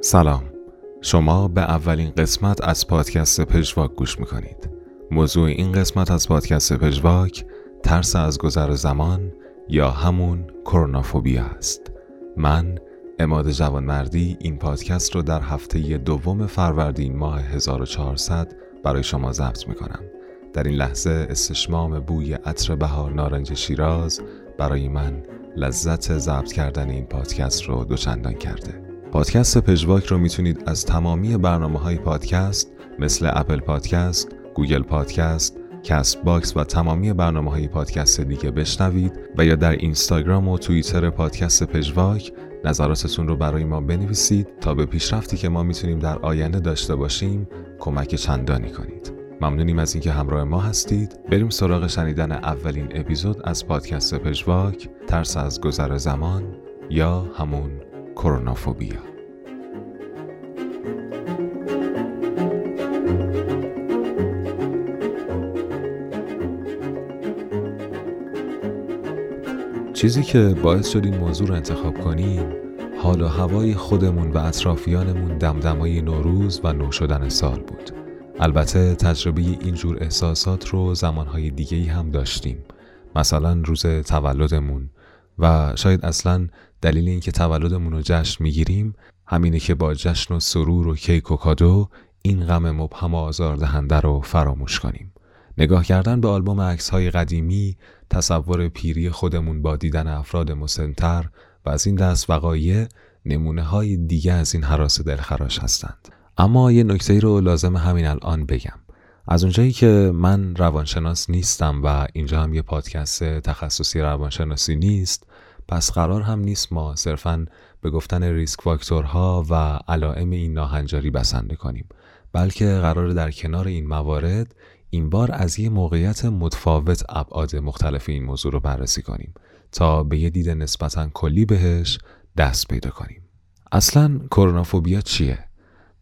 سلام. شما به اولین قسمت از پادکست پژواک گوش می‌کنید. موضوع این قسمت از پادکست پژواک ترس از گذر زمان یا همون کرونافوبیا است. من اماد جوانمردی این پادکست رو در هفته دوم فروردین ماه 1400 برای شما ضبط می‌کنم. در این لحظه استشمام بوی عطر بهار نارنج شیراز برای من لذت ضبط کردن این پادکست رو دوچندان کرده پادکست پژواک رو می‌تونید از تمامی برنامه های پادکست مثل Apple Podcast، Google Podcast، Castbox و تمامی برنامه های پادکست دیگه بشنوید و یا در اینستاگرام و توییتر پادکست پژواک نظراتتون رو برای ما بنویسید تا به پیشرفتی که ما می‌تونیم در آینده داشته باشیم کمک چندانی کنید. ممنونیم از اینکه همراه ما هستید. بریم سراغ شنیدن اولین اپیزود از پادکست پژواک. ترس از گذر زمان یا همون کرونافوبیا چیزی که باعث شد این موضوع رو انتخاب کنیم حال و هوای خودمون و اطرافیانمون دمدمای نوروز و نو شدن سال بود. البته تجربه اینجور احساسات رو زمانهای دیگه هم داشتیم. مثلا روز تولدمون و شاید اصلا دلیل اینکه تولدمون رو جشن می‌گیریم همینه که با جشن و سرور و کیک و کادو این غم مبهم و آزاردهنده رو فراموش کنیم. نگاه کردن به آلبوم عکس های قدیمی تصور پیری خودمون با دیدن افراد مسنتر و از این دست وقایع نمونه های دیگه از این حراس دلخراش هستند. اما یه نکته رو لازم همین الان بگم. از اونجایی که من روانشناس نیستم و اینجا هم یه پادکست تخصصی روانشناسی نیست پس قرار هم نیست ما صرفا به گفتن ریسک فاکتورها و علائم این ناهنجاری بسنده کنیم بلکه قرار در کنار این موارد این بار از یه موقعیت متفاوت ابعاد مختلف این موضوع رو بررسی کنیم تا به یه دید نسبتا کلی بهش دست پیدا کنیم. اصلا کرونافوبیا چیه؟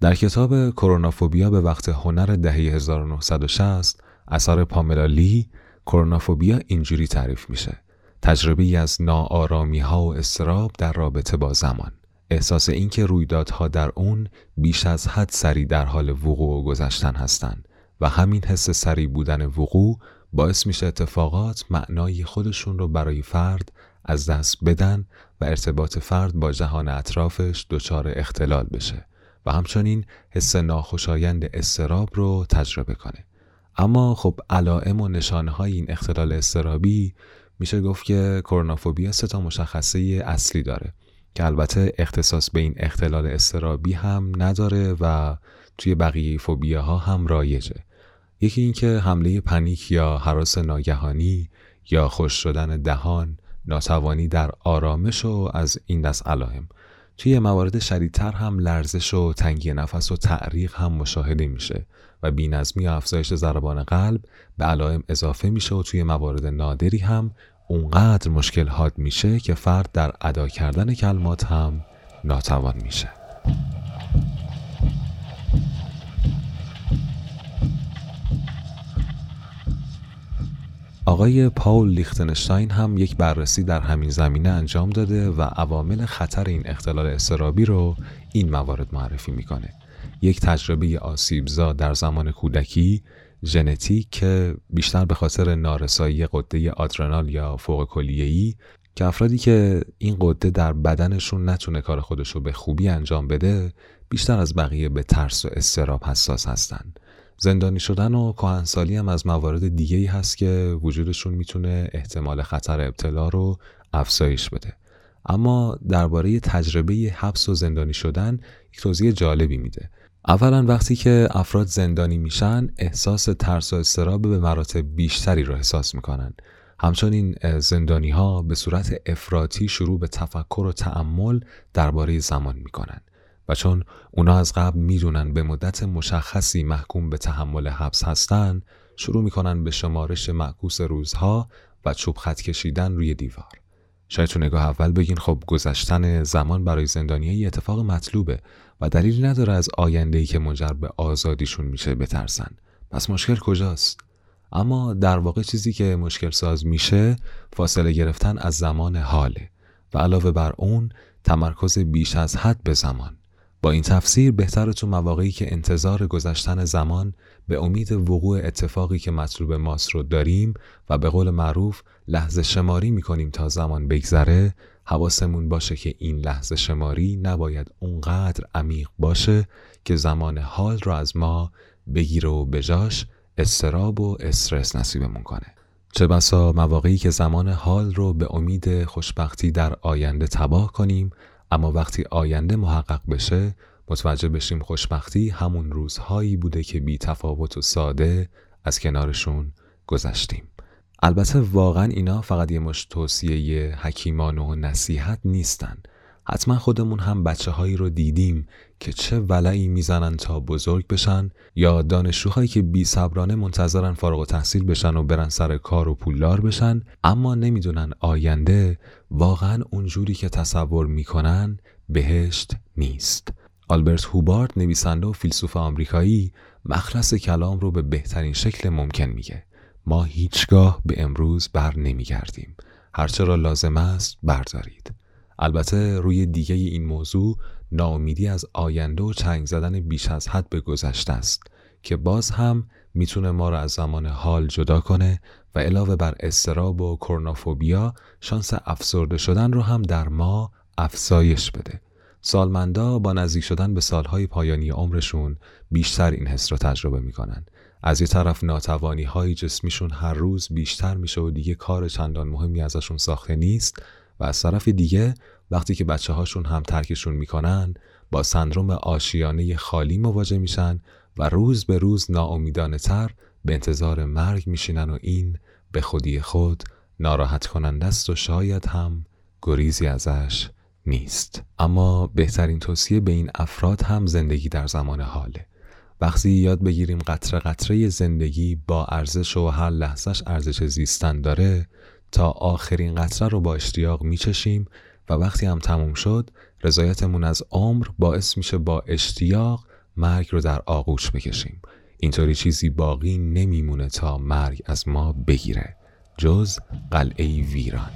در کتاب کرونافوبیا به وقت هنر دهه 1960 اثر پاملا لی کرونافوبیا اینجوری تعریف میشه. تجربه از ناآرامی ها و استراب در رابطه با زمان. احساس اینکه رویدادها در اون بیش از حد سری در حال وقوع و گذشتن هستند و همین حس سری بودن وقوع باعث میشه اتفاقات معنای خودشون رو برای فرد از دست بدن و ارتباط فرد با جهان اطرافش دچار اختلال بشه. و همچنین حس ناخوشایند استراب رو تجربه کنه. اما خب علائم و نشانه های این اختلال استرابی میشه گفت که کرونافوبیا سه تا مشخصه اصلی داره که البته اختصاص به این اختلال استرابی هم نداره و توی بقیه فوبیا ها هم رایجه. یکی اینکه حمله پنیک یا حراس ناگهانی یا خوش شدن دهان ناتوانی در آرامش و از این دست علائم. توی موارد شدیدتر هم لرزش و تنگی نفس و تعریق هم مشاهده میشه و بینظمی و افزایش ضربان قلب به علائم اضافه میشه و توی موارد نادری هم اونقدر مشکل حاد میشه که فرد در ادا کردن کلمات هم ناتوان میشه. آقای پاول لیختنشتاین هم یک بررسی در همین زمینه انجام داده و عوامل خطر این اختلال استرابی رو این موارد معرفی می‌کنه. یک تجربه آسیبزا در زمان کودکی ژنتیک که بیشتر به خاطر نارسایی قده آدرنال یا فوق کلیه‌ای که افرادی که این قده در بدنشون نتونه کار خودش رو به خوبی انجام بده بیشتر از بقیه به ترس و استراب حساس هستند. زندانی شدن و کهنسالی هم از موارد دیگه ای هست که وجودشون می‌تونه احتمال خطر ابتلا رو افزایش بده. اما درباره تجربه حبس و زندانی شدن یک توضیح جالبی میده. اولا وقتی که افراد زندانی میشن احساس ترس و استراب به مراتب بیشتری رو احساس می‌کنن. همچنین زندانی ها به صورت افراطی شروع به تفکر و تعمل درباره زمان می‌کنن. و چون اونا از قبل می‌دونن به مدت مشخصی محکوم به تحمل حبس هستن شروع می‌کنن به شمارش معکوس روزها و چوب خط کشیدن روی دیوار. شاید تو نگاه اول بگین خب گذشتن زمان برای زندانیه ای اتفاق مطلوبه و دلیلی نداره از آینده که منجر به آزادیشون میشه بترسن. پس مشکل کجاست؟ اما در واقع چیزی که مشکل ساز میشه فاصله گرفتن از زمان حاله و علاوه بر اون تمرکز بیش از حد به زمان. با این تفسیر بهتر تو مواقعی که انتظار گذشتن زمان به امید وقوع اتفاقی که مطلوب ماست رو داریم و به قول معروف لحظه شماری می‌کنیم تا زمان بگذره حواسمون باشه که این لحظه شماری نباید اونقدر عمیق باشه که زمان حال رو از ما بگیره و بجاش استراب و استرس نصیبمون کنه. چه بسا مواقعی که زمان حال رو به امید خوشبختی در آینده تباه کنیم اما وقتی آینده محقق بشه متوجه بشیم خوشبختی همون روزهایی بوده که بی تفاوت و ساده از کنارشون گذشتیم. البته واقعا اینا فقط یه مش توصیه حکیمان و نصیحت نیستن. حتما خودمون هم بچه هایی رو دیدیم که چه ولعی می‌زنن تا بزرگ بشن یا دانشجوهایی که بی صبرانه منتظرن فارغ و تحصیل بشن و برن سر کار و پولدار بشن اما نمی‌دونن آینده واقعا اونجوری که تصور می‌کنن بهشت نیست. آلبرت هوبارد نویسنده و فیلسوف آمریکایی مخلص کلام رو به بهترین شکل ممکن میگه. ما هیچگاه به امروز بر نمیگردیم. هرچه را لازم است بردارید. البته روی دیگه این موضوع ناامیدی از آینده و چنگ زدن بیش از حد به گذشته است که باز هم می‌تونه ما را از زمان حال جدا کنه و علاوه بر استراب و کرنافوبیا شانس افسرده شدن رو هم در ما افزایش بده. سالمندا با نزدیک شدن به سالهای پایانی عمرشون بیشتر این حس رو تجربه می‌کنن. از یه طرف ناتوانی های جسمیشون هر روز بیشتر میشه و دیگه کار چندان مهمی ازشون ساخته نیست و از طرف دیگه وقتی که بچه هاشون هم ترکشون می‌کنن با سندروم آشیانه خالی مواجه میشن و روز به روز ناامیدانه تر به انتظار مرگ میشینن و این به خودی خود ناراحت کننده است و شاید هم گریزی ازش نیست. اما بهترین توصیه به این افراد هم زندگی در زمان حاله وقتی یاد بگیریم قطره قطره زندگی با ارزش و هر لحظش ارزش زیستن داره تا آخرین قطره رو با اشتیاق میچشیم و وقتی هم تموم شد رضایتمون از عمر باعث میشه با اشتیاق مرگ رو در آغوش بکشیم. اینطوری چیزی باقی نمیمونه تا مرگ از ما بگیره. جز قلعه ویران.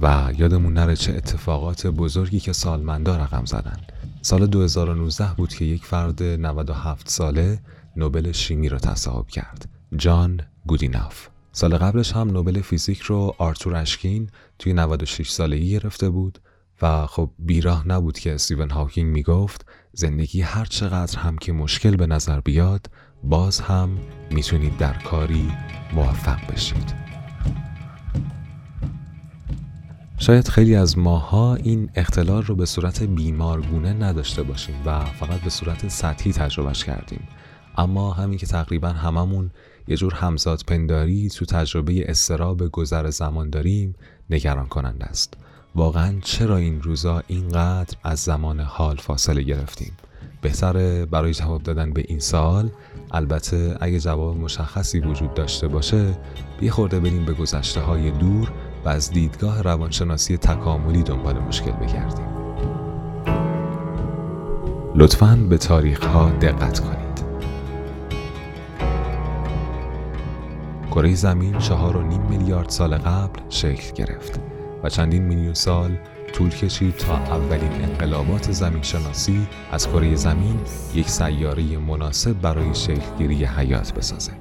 و یادمون نره چه اتفاقات بزرگی که سالمندا رقم زدن. سال 2019 بود که یک فرد 97 ساله نوبل شیمی را تصاحب کرد جان گودیناف. سال قبلش هم نوبل فیزیک رو آرتور اشکین توی 96 سالگی گرفته بود و خب بیراه نبود که استیون هاکینگ می‌گفت زندگی هر چقدر هم که مشکل به نظر بیاد باز هم می‌تونید در کاری موفق بشید. شاید خیلی از ماها این اختلال رو به صورت بیمارگونه نداشته باشیم و فقط به صورت سطحی تجربهش کردیم. اما همین که تقریبا هممون یه جور همزاد پنداری تو تجربه استراب گذر زمان داریم نگران کننده است. واقعا چرا این روزا اینقدر از زمان حال فاصله گرفتیم؟ بهتره برای جواب دادن به این سال البته اگه جواب مشخصی وجود داشته باشه یه خورده بریم به گذشته های دور و از دیدگاه روانشناسی تکاملی دنبال مشکل بگردیم لطفاً به تاریخ ها دقت کنید کره زمین چهار و نیم میلیارد سال قبل شکل گرفت و چندین میلیون سال طول کشید تا اولین انقلابات زمین شناسی از کره زمین یک سیاره مناسب برای شکلگیری حیات بسازه.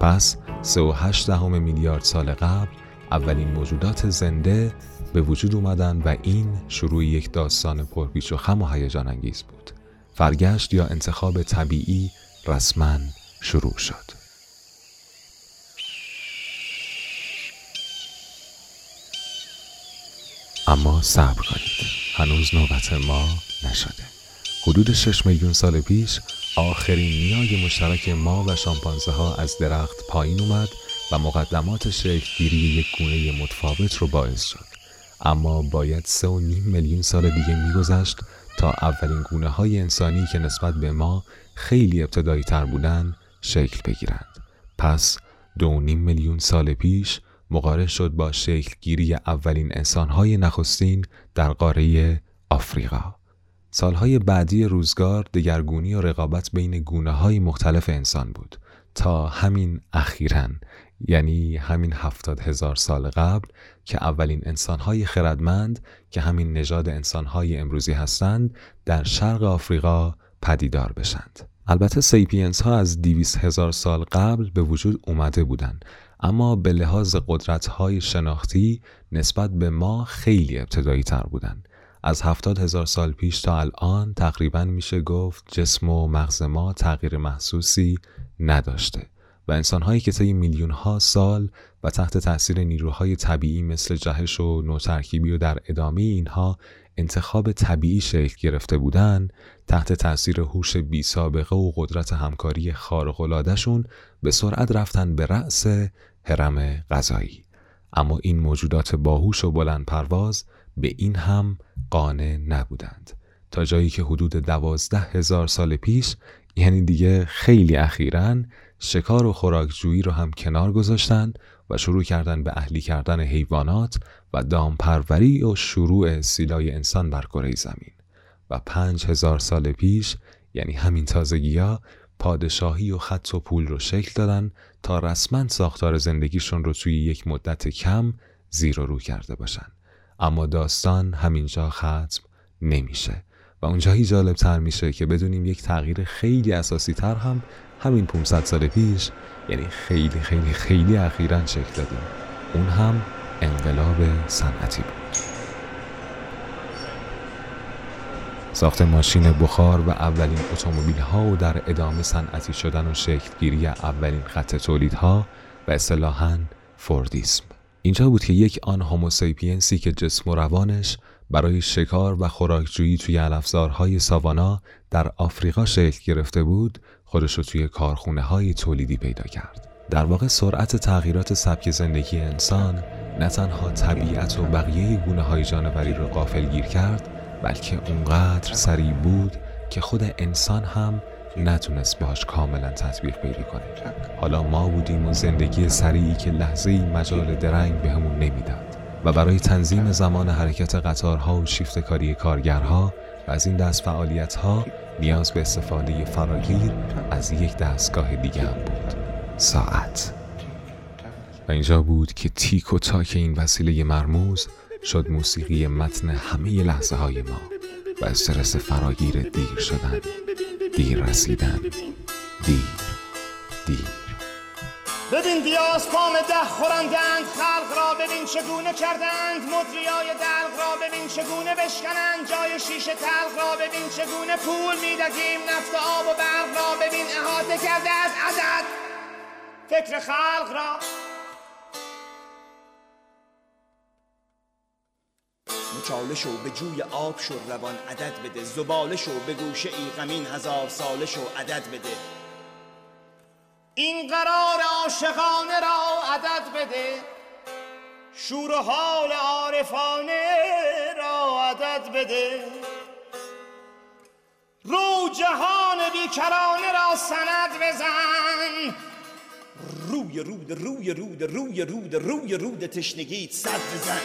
پس 3.8 دهم میلیارد سال قبل اولین موجودات زنده به وجود اومدن و این شروع یک داستان پرپیچ و خم و هیجان انگیز بود. فرگشت یا انتخاب طبیعی رسما شروع شد. اما صبر کنید هنوز نوبت ما نشده حدود 6 میلیون سال پیش آخرین نیای مشترک ما و شامپانزه ها از درخت پایین اومد و مقدمات شکلگیری یک گونه متفاوت رو باعث شد. اما باید سه و نیم میلیون سال دیگه میگذشت تا اولین گونه های انسانی که نسبت به ما خیلی ابتدایی تر بودن شکل بگیرند. پس دو نیم میلیون سال پیش مقارن شد با شکلگیری اولین انسانهای نخستین در قاره آفریقا. سالهای بعدی روزگار دگرگونی و رقابت بین گونه های مختلف انسان بود. تا همین اخیرا یعنی همین هفتاد هزار سال قبل که اولین انسانهای خردمند که همین نژاد انسانهای امروزی هستند در شرق آفریقا پدیدار بشند. البته Sapiens ها از دویست هزار سال قبل به وجود اومده بودند اما به لحاظ قدرت های شناختی نسبت به ما خیلی ابتدایی تر بودند. از هفتاد هزار سال پیش تا الان تقریبا میشه گفت جسم و مغز ما تغییر محسوسی نداشته و انسانهایی که طی میلیون ها سال و تحت تاثیر نیروهای طبیعی مثل جهش و نوترکیبی و در ادامه اینها انتخاب طبیعی شکل گرفته بودند تحت تاثیر هوش بی سابقه و قدرت همکاری خارق‌العاده‌شون به سرعت رفتن به رأس حرم غذایی. اما این موجودات باهوش و بلند پرواز به این هم قانع نبودند. تا جایی که حدود دوازده هزار سال پیش یعنی دیگه خیلی اخیرا شکار و خوراکجویی رو هم کنار گذاشتن و شروع کردن به اهلی کردن حیوانات و دامپروری و شروع سیلای انسان بر کره زمین. و پنج هزار سال پیش یعنی همین تازگی ها پادشاهی و خط و پول رو شکل دادن تا رسما ساختار زندگیشون رو توی یک مدت کم زیر و رو کرده باشن. اما داستان همینجا ختم نمیشه. و اونجایی جالب تر میشه که بدونیم یک تغییر خیلی اساسی تر هم همین 500 سال پیش یعنی خیلی خیلی خیلی اخیرا شکل دادیم. اون هم انقلاب صنعتی بود. ساخت ماشین بخار و اولین اتومبیل ها و در ادامه صنعتی شدن و شکلگیری اولین خط تولیدها و اصطلاحاً فوردیسم. اینجا بود که یک آن هوموسیپینسی که جسم و روانش برای شکار و خوراکجویی توی علفزارهای ساوانا در آفریقا شکل گرفته بود خودش رو توی کارخونه های تولیدی پیدا کرد. در واقع سرعت تغییرات سبک زندگی انسان نه تنها طبیعت و بقیه گونه های جانوری رو قافل گیر کرد بلکه اونقدر سریع بود که خود انسان هم نتونست باش کاملا تطبیق پیدا کنه. حالا ما بودیم و زندگی سریعی که لحظه مجال درنگ بهمون نمی‌داد. و برای تنظیم زمان حرکت قطارها و شیفت کاری کارگرها و از این دست فعالیت ها نیاز به استفاده فراگیر از یک دستگاه دیگه هم بود. ساعت. و اینجا بود که تیک و تاک این وسیله مرموز شد موسیقی متن همه لحظه های ما و استرس فراگیر دیر شدن دیر رسیدن دیر دیر. ببین بیاز پام ده خورندند خلق را ببین چگونه کردند. مدریای دلق را ببین چگونه بشکنند. جای شیش تلق را ببین چگونه پول می‌دهیم. نفت آب و برق را ببین احاطه کرده از عدد. فکر خلق را. مچاله شو به جوی آب شو روان عدد بده. زباله شو به گوشه ای غمین هزار ساله شو عدد بده. این قرار عاشقانه را عدد بده. شور و حال عارفانه را عدد بده. رو جهان بیکرانه را سند بزن. روی رود روی رود روی رود روی رود تشنگیت صد بزن.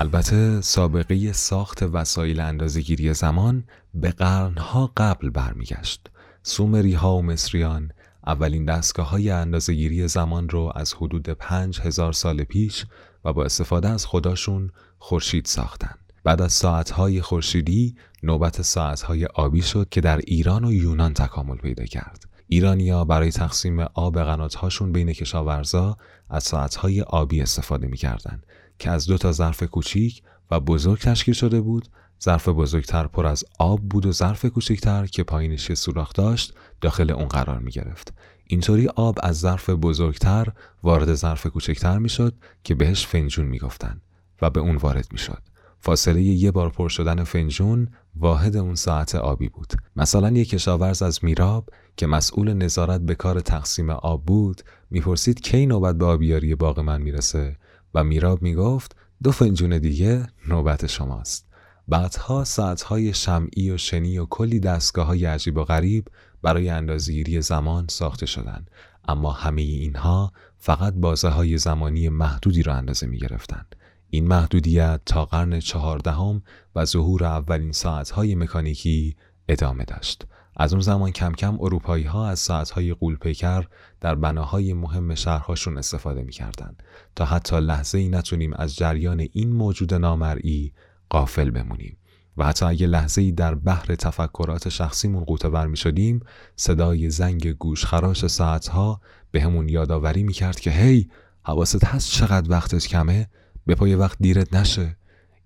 البته سابقه ساخت وسایل اندازهگیری زمان به قرنها قبل برمیگشت. سومری ها و مصریان اولین دستگاه های اندازهگیری زمان رو از حدود پنج هزار سال پیش و با استفاده از خداشون خورشید ساختند. بعد از ساعتهای خورشیدی نوبت ساعتهای آبی شد که در ایران و یونان تکامل پیدا کرد. ایرانیا برای تقسیم آب قناتهاشون بین کشاورزا از ساعتهای آبی استفاده می‌کردند که از دو تا ظرف کوچیک و بزرگ تشکیل شده بود ظرف بزرگتر پر از آب بود و ظرف کوچکتر که پایینش سوراخ داشت داخل اون قرار می گرفت. اینطوری آب از ظرف بزرگتر وارد ظرف کوچکتر می شد که بهش فنجون می گفتن و به اون وارد می شد. فاصله یه بار پر شدن فنجون واحد اون ساعت آبی بود. مثلا یک کشاورز از میراب که مسئول نظارت به کار تقسیم آب بود می‌پرسید کی نوبت به آبیاری باغ من می‌رسه و میراب می‌گفت دو فنجون دیگه نوبت شماست بعدها ساعتهای شمعی و شنی و کلی دستگاه های عجیب و غریب برای اندازگیری زمان ساخته شدند اما همه اینها فقط بازه های زمانی محدودی را اندازه می گرفتند. این محدودیت تا قرن چهاردهم و ظهور اولین ساعتهای مکانیکی ادامه داشت. از اون زمان کم کم اروپایی ها از ساعتهای قولپیکر در بناهای مهم شهرهاشون استفاده می‌کردن تا حتی لحظه ای نتونیم از جریان این موجود نامرئی قافل بمونیم و حتی اگه لحظه ای در بحر تفکرات شخصیمون قوطه می شدیم صدای زنگ گوش خراش ساعتها به همون یادآوری می‌کرد که هی حواست هست چقدر وقتت کمه؟ به پای وقت دیرت نشه.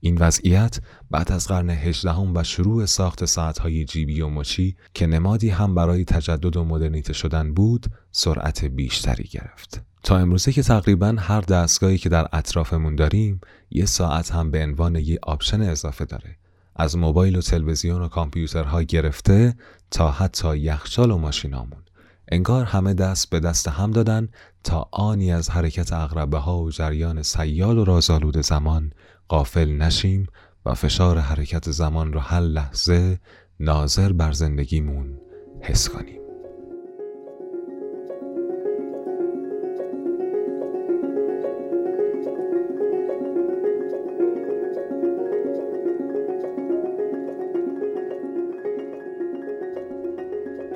این وضعیت بعد از قرن هجدهم و شروع ساخت ساعتهای جیبی و مچی که نمادی هم برای تجدد و مدرنیته شدن بود سرعت بیشتری گرفت. تا امروزه که تقریبا هر دستگاهی که در اطرافمون داریم یه ساعت هم به عنوان یه option اضافه داره. از موبایل و تلویزیون و کامپیوترها گرفته تا حتی یخچال و ماشینامون. انگار همه دست به دست هم دادن تا آنی از حرکت عقربه ها و جریان سیال و رازآلود زمان قافل نشیم و فشار حرکت زمان رو هر لحظه ناظر بر زندگیمون حس کنیم.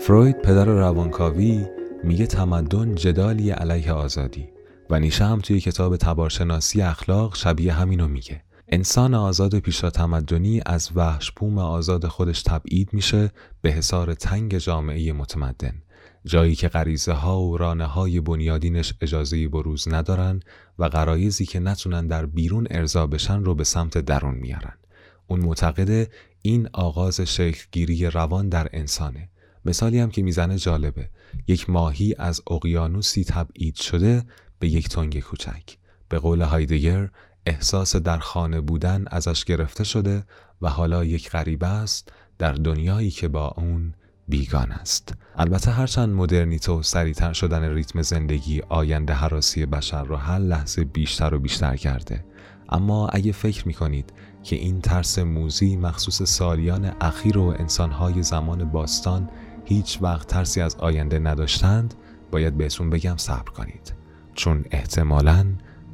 فروید پدر روانکاوی میگه تمدن جدالی علیه آزادی. و نیشه هم توی کتاب تبارشناسی اخلاق شبیه همینو میگه. انسان آزاد پیشا تمدنی از وحش بوم آزاد خودش تبعید میشه به حصار تنگ جامعه متمدن. جایی که غریزه ها و رانه های بنیادینش اجازه بروز ندارن و قرایزی که نتونن در بیرون ارضا بشن رو به سمت درون میارن. اون معتقده این آغاز شکلگیری روان در انسانه. مثالی هم که می‌زنه جالبه. یک ماهی از اقیانوسی تبعید شده به یک تنگ کوچک. به قول هایدگر احساس در خانه بودن ازش گرفته شده و حالا یک غریبه است در دنیایی که با اون بیگان است. البته هرچند مدرنیته و سریعتر شدن ریتم زندگی آینده حراسی بشر را هر لحظه بیشتر و بیشتر کرده. اما اگه فکر می‌کنید که این ترس موزی مخصوص سالیان اخیر و انسانهای زمان باستان هیچ وقت ترسی از آینده نداشتند باید بهتون بگم صبر کنید. چون احتمالاً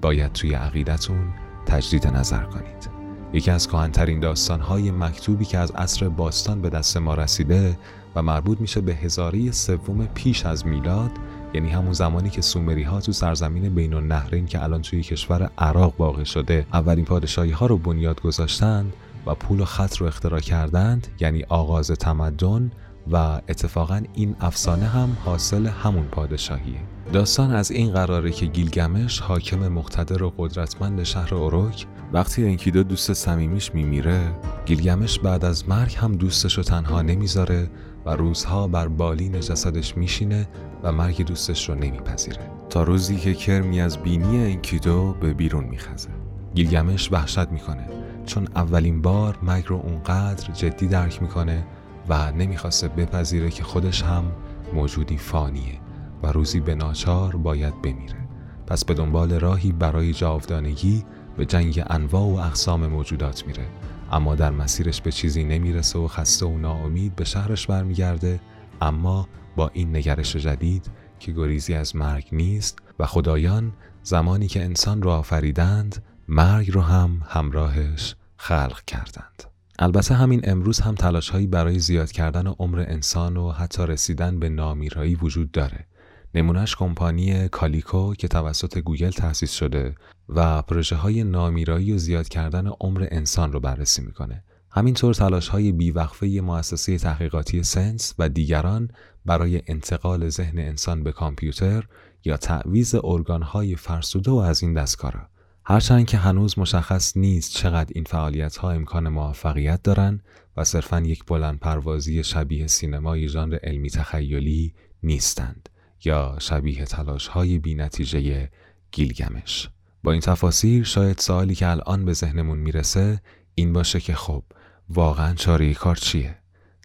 باید توی عقیدتون تجدید نظر کنید. یکی از کهنترین داستانهای مکتوبی که از عصر باستان به دست ما رسیده و مربوط میشه به هزاری سوم پیش از میلاد یعنی همون زمانی که سومری ها تو سرزمین بین النهرین که الان توی کشور عراق واقع شده اولین پادشاهی ها رو بنیاد گذاشتند و پول و خط رو اختراع کردند یعنی آغاز تمدن و اتفاقا این افسانه هم حاصل همون پادشاهیه. داستان از این قراره که گیلگمش حاکم مقتدر و قدرتمند شهر اوروک وقتی انکیدو دوست صمیمیش میمیره گیلگمش بعد از مرگ هم دوستش رو تنها نمی‌ذاره و روزها بر بالین جسدش میشینه و مرگ دوستش رو نمیپذیره. تا روزی که کرمی از بینی انکیدو به بیرون میخزه. گیلگمش وحشت می‌کنه چون اولین بار مرگ رو اونقدر جدی درک می‌کنه و نمی‌خواسته بپذیره که خودش هم موجودی فانیه و روزی به ناچار باید بمیره. پس به دنبال راهی برای جاودانگی به جنگ انواع و اقسام موجودات میره. اما در مسیرش به چیزی نمی‌رسه و خسته و ناامید به شهرش برمیگرده. اما با این نگرش جدید که گریزی از مرگ نیست و خدایان زمانی که انسان را آفریدند مرگ رو هم همراهش خلق کردند. البته همین امروز هم تلاش هایی برای زیاد کردن عمر انسان و حتی رسیدن به نامیرایی وجود داره. نمونهش کمپانی Calico که توسط گوگل تأسیس شده و پروژه های نامیرایی و زیاد کردن عمر انسان رو بررسی می‌کنه. همینطور تلاش های بیوقفه مؤسسه تحقیقاتی SENS و دیگران برای انتقال ذهن انسان به کامپیوتر یا تعویز ارگان های فرسوده و از این دستکارا. هرچند که هنوز مشخص نیست چقدر این فعالیت ها امکان موفقیت دارند و صرفا یک بلند پروازی شبیه سینمای ژانر علمی تخیلی نیستند یا شبیه تلاش های بی نتیجه گیلگمش با این تفاصیل شاید سوالی که الان به ذهنمون می‌رسه این باشه که خب واقعا چاره کار چیه؟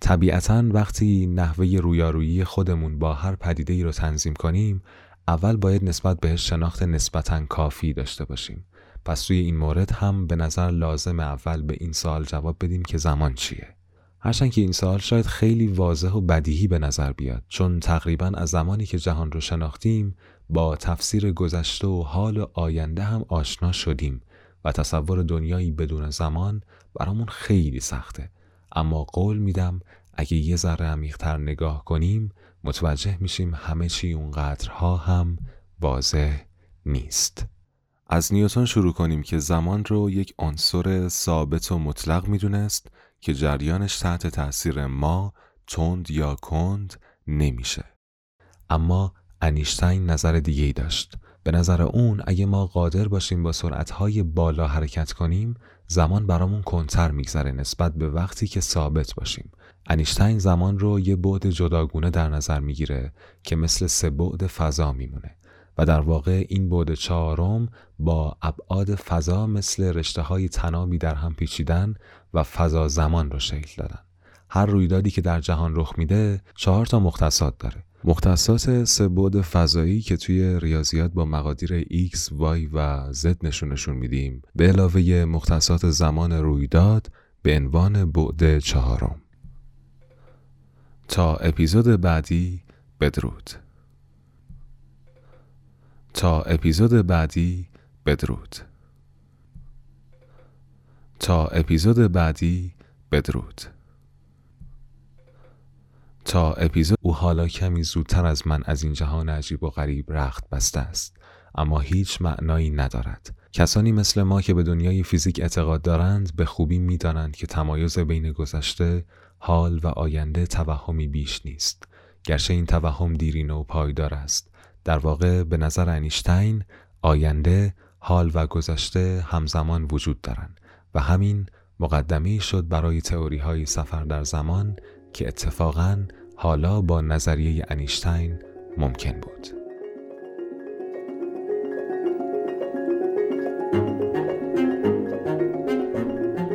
طبیعتا وقتی نحوه رویارویی خودمون با هر پدیده ای رو تنظیم کنیم اول باید نسبت بهش شناخت نسبتا کافی داشته باشیم پس توی این مورد هم به نظر لازم اول به این سوال جواب بدیم که زمان چیه. هرچند که این سوال شاید خیلی واضح و بدیهی به نظر بیاد چون تقریبا از زمانی که جهان رو شناختیم با تفسیر گذشته و حال و آینده هم آشنا شدیم و تصور دنیایی بدون زمان برامون خیلی سخته. اما قول میدم اگه یه ذره عمیقتر نگاه کنیم متوجه میشیم همه چی اونقدرها هم واضح نیست. از نیوتن شروع کنیم که زمان رو یک عنصر ثابت و مطلق می‌دونست که جریانش تحت تاثیر ما تند یا کند نمیشه. اما انیشتین نظر دیگه ای داشت. به نظر اون اگه ما قادر باشیم با سرعتهای بالا حرکت کنیم زمان برامون کنتر میگذره نسبت به وقتی که ثابت باشیم. انیشتین زمان رو یه بعد جداگونه در نظر می‌گیره که مثل سه بعد فضا میمونه. و در واقع این بعد چهارم با ابعاد فضا مثل رشته های تنابی در هم پیچیدن و فضا زمان رو شکل دادن. هر رویدادی که در جهان رخ میده چهار تا مختصات داره. مختصات سه بعد فضایی که توی ریاضیات با مقادیر x, y و z نشونشون میدیم. به علاوه مختصات زمان رویداد به عنوان بعد چهارم. تا اپیزود بعدی بدرود. تا اپیزود بعدی بدرود. تا اپیزود بعدی بدرود. تا اپیزود او حالا کمی زودتر از من از این جهان عجیب و غریب رخت بسته است اما هیچ معنایی ندارد. کسانی مثل ما که به دنیای فیزیک اعتقاد دارند به خوبی می‌دانند که تمایز بین گذشته حال و آینده توهمی بیش نیست. گرچه این توهم دیرینه و پایدار است. در واقع به نظر انیشتین آینده حال و گذشته همزمان وجود دارند و همین مقدمی شد برای تئوری های سفر در زمان که اتفاقا حالا با نظریه انیشتین ممکن بود.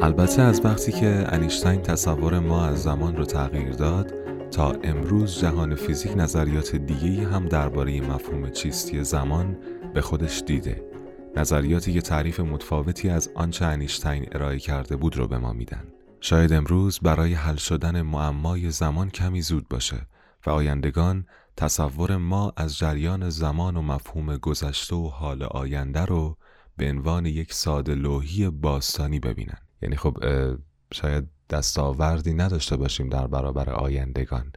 البته از وقتی که انیشتین تصور ما از زمان رو تغییر داد تا امروز جهان فیزیک نظریات دیگه هم درباره مفهوم چیستی زمان به خودش دیده. نظریاتی که تعریف متفاوتی از آنچه انیشتین ارائه کرده بود رو به ما میدن. شاید امروز برای حل شدن معمای زمان کمی زود باشه و آیندگان تصور ما از جریان زمان و مفهوم گذشته و حال آینده رو به عنوان یک ساده لوحی باستانی ببینن. یعنی خب شاید دستاوردی نداشته باشیم در برابر آیندگان.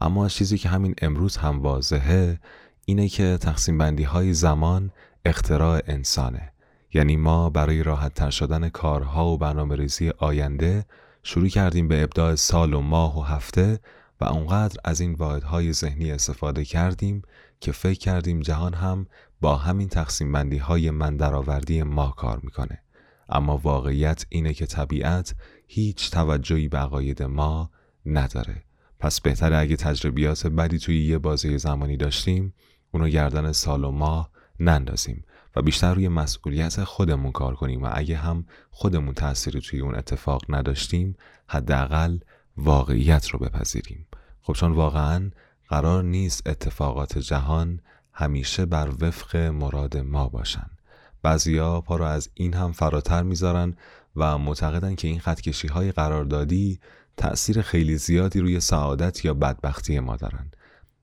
اما چیزی که همین امروز هم واضحه اینه که تقسیم بندی های زمان اختراع انسانه. یعنی ما برای راحت تر شدن کارها و برنامه ریزی آینده شروع کردیم به ابداع سال و ماه و هفته و اونقدر از این واحدهای ذهنی استفاده کردیم که فکر کردیم جهان هم با همین تقسیم بندی های من درآوردی ما کار می‌کنه. اما واقعیت اینه که طبیعت هیچ توجهی به عقاید ما نداره. پس بهتره اگه تجربیات بدی توی یه بازه زمانی داشتیم اونو گردن سال و ماه نندازیم و بیشتر روی مسئولیت خودمون کار کنیم و اگه هم خودمون تأثیری توی اون اتفاق نداشتیم حداقل واقعیت رو بپذیریم. خب چون واقعا قرار نیست اتفاقات جهان همیشه بر وفق مراد ما باشن. بعضیا پا رو از این هم فراتر می‌ذارن و معتقدن که این خطکشی های قراردادی تأثیر خیلی زیادی روی سعادت یا بدبختی ما دارن.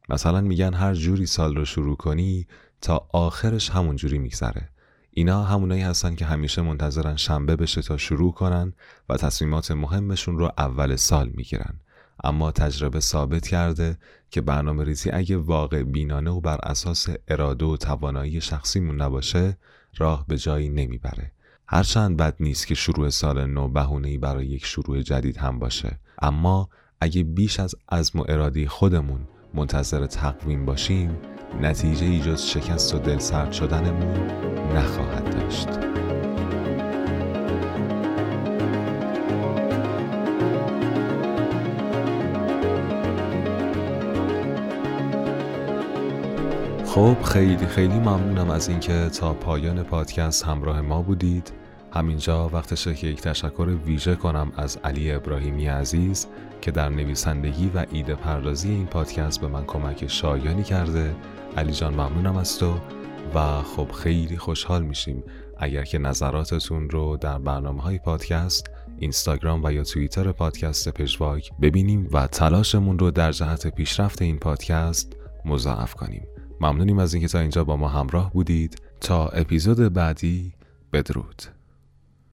مثلا میگن هر جوری سال رو شروع کنی تا آخرش همون جوری میگذره. اینا همونایی هستن که همیشه منتظرن شنبه بشه تا شروع کنن و تصمیمات مهمشون رو اول سال می‌گیرن. اما تجربه ثابت کرده که برنامه ریزی اگه واقع بینانه و بر اساس اراده و توانایی شخصیمون نباشه راه به جایی نمی‌بره. هرچند بد نیست که شروع سال نو بهونه برای یک شروع جدید هم باشه. اما اگه بیش از عزم و اراده خودمون منتظر تقویم باشیم نتیجه ای جز شکست و دل سرد شدنمون نخواهد داشت. خب خیلی خیلی ممنونم از اینکه تا پایان پادکست همراه ما بودید. همینجا وقتشه که یک تشکر ویژه کنم از علی ابراهیمی عزیز که در نویسندگی و ایده پردازی این پادکست به من کمک شایانی کرده. علی جان ممنونم از تو. و خب خیلی خوشحال میشیم اگر که نظراتتون رو در برنامه های پادکست اینستاگرام و یا توییتر پادکست پژواک ببینیم و تلاشمون رو در جهت پیشرفت این پادکست مضاعف کنیم. ممنونیم از اینکه تا اینجا با ما همراه بودید. تا اپیزود بعدی بدرود.